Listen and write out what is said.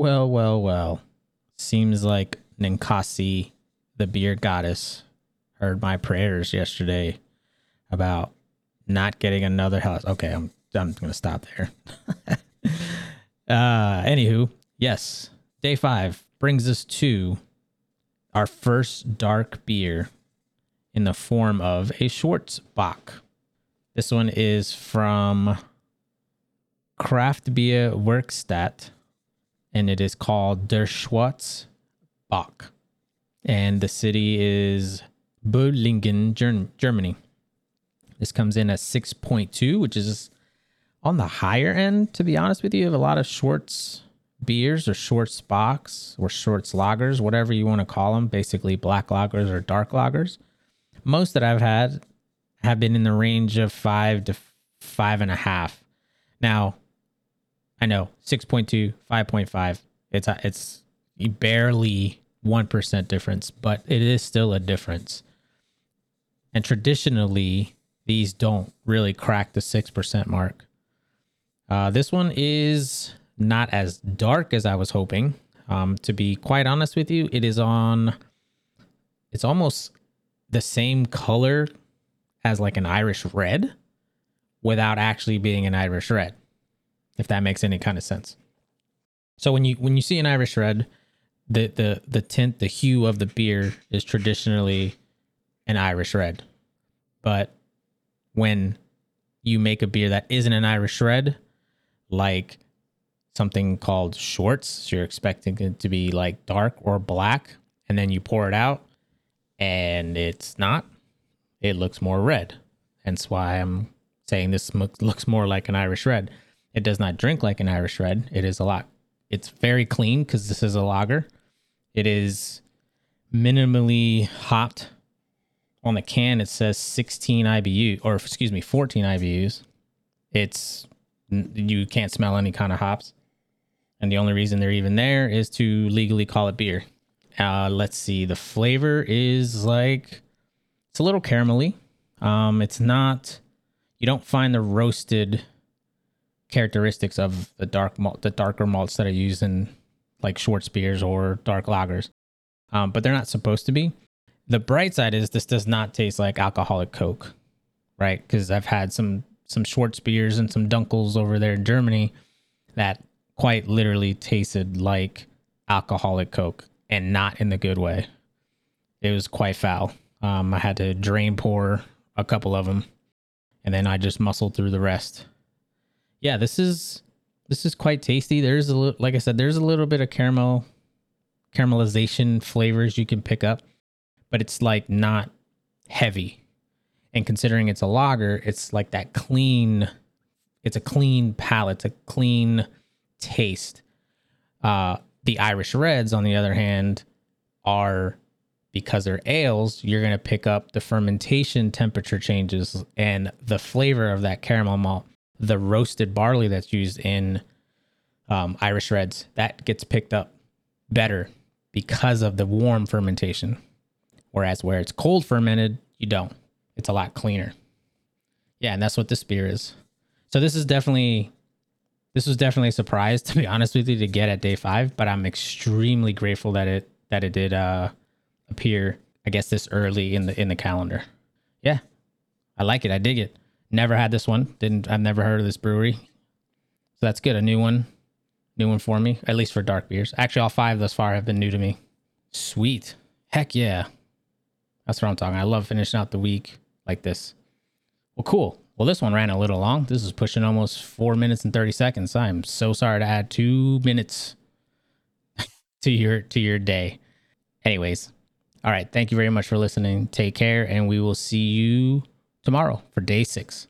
Well, well, well. Seems like Ninkasi, the beer goddess, heard my prayers yesterday about not getting another house. Okay, I'm I'm gonna stop there. uh anywho, yes. Day five brings us to our first dark beer in the form of a Schwarzbach. This one is from Craft Beer Werkstatt, and it is called Der Schwarz Bach. And the city is Böhlingen, Germany. This comes in at 6.2, which is on the higher end, to be honest with you, of a lot of Schwartz beers or Schwartz Bachs or Schwartz lagers, whatever you want to call them, basically black lagers or dark lagers. Most that I've had have been in the range of five to five and a half. Now, I know 6.2, 5.5. It's it's barely 1% difference, but it is still a difference. And traditionally, these don't really crack the 6% mark. Uh, this one is not as dark as I was hoping. Um, to be quite honest with you, it is on, it's almost the same color as like an Irish red without actually being an Irish red, if that makes any kind of sense. So when you when you see an Irish red, the the the tint, the hue of the beer is traditionally an Irish red. But when you make a beer that isn't an Irish red, like something called shorts, so you're expecting it to be like dark or black, and then you pour it out and it's not, it looks more red. Hence why I'm saying this looks more like an Irish red. It does not drink like an Irish red. It is a lot. It's very clean because this is a lager. It is minimally hopped. On the can, it says 16 IBU, or excuse me, 14 IBUs. It's you can't smell any kind of hops, and the only reason they're even there is to legally call it beer. Uh, let's see, the flavor is like it's a little caramelly. Um, it's not. You don't find the roasted characteristics of the dark malt, the darker malts that are used in like Schwartz beers or dark lagers, um, but they're not supposed to be. The bright side is this does not taste like alcoholic Coke, right? Because I've had some some Schwartz beers and some Dunkels over there in Germany that quite literally tasted like alcoholic Coke and not in the good way. It was quite foul. Um, I had to drain pour a couple of them, and then I just muscled through the rest. Yeah, this is this is quite tasty. There's a little, like I said, there's a little bit of caramel caramelization flavors you can pick up, but it's like not heavy. And considering it's a lager, it's like that clean. It's a clean palate. It's a clean taste. Uh, the Irish Reds, on the other hand, are because they're ales, you're going to pick up the fermentation temperature changes and the flavor of that caramel malt, the roasted barley that's used in um, Irish Reds, that gets picked up better because of the warm fermentation. Whereas where it's cold fermented, you don't. It's a lot cleaner. Yeah, and that's what this beer is. So this is definitely this was definitely a surprise to be honest with you to get at day five, but I'm extremely grateful that it that it did uh appear, I guess, this early in the in the calendar. Yeah, I like it. I dig it. Never had this one. Didn't. I've never heard of this brewery. So that's good. A new one, new one for me. At least for dark beers. Actually, all five thus far have been new to me. Sweet. Heck yeah. That's what I'm talking. I love finishing out the week like this. Well, cool. Well, this one ran a little long. This is pushing almost four minutes and 30 seconds. I'm so sorry to add two minutes to your to your day. Anyways, all right. Thank you very much for listening. Take care, and we will see you tomorrow for day six.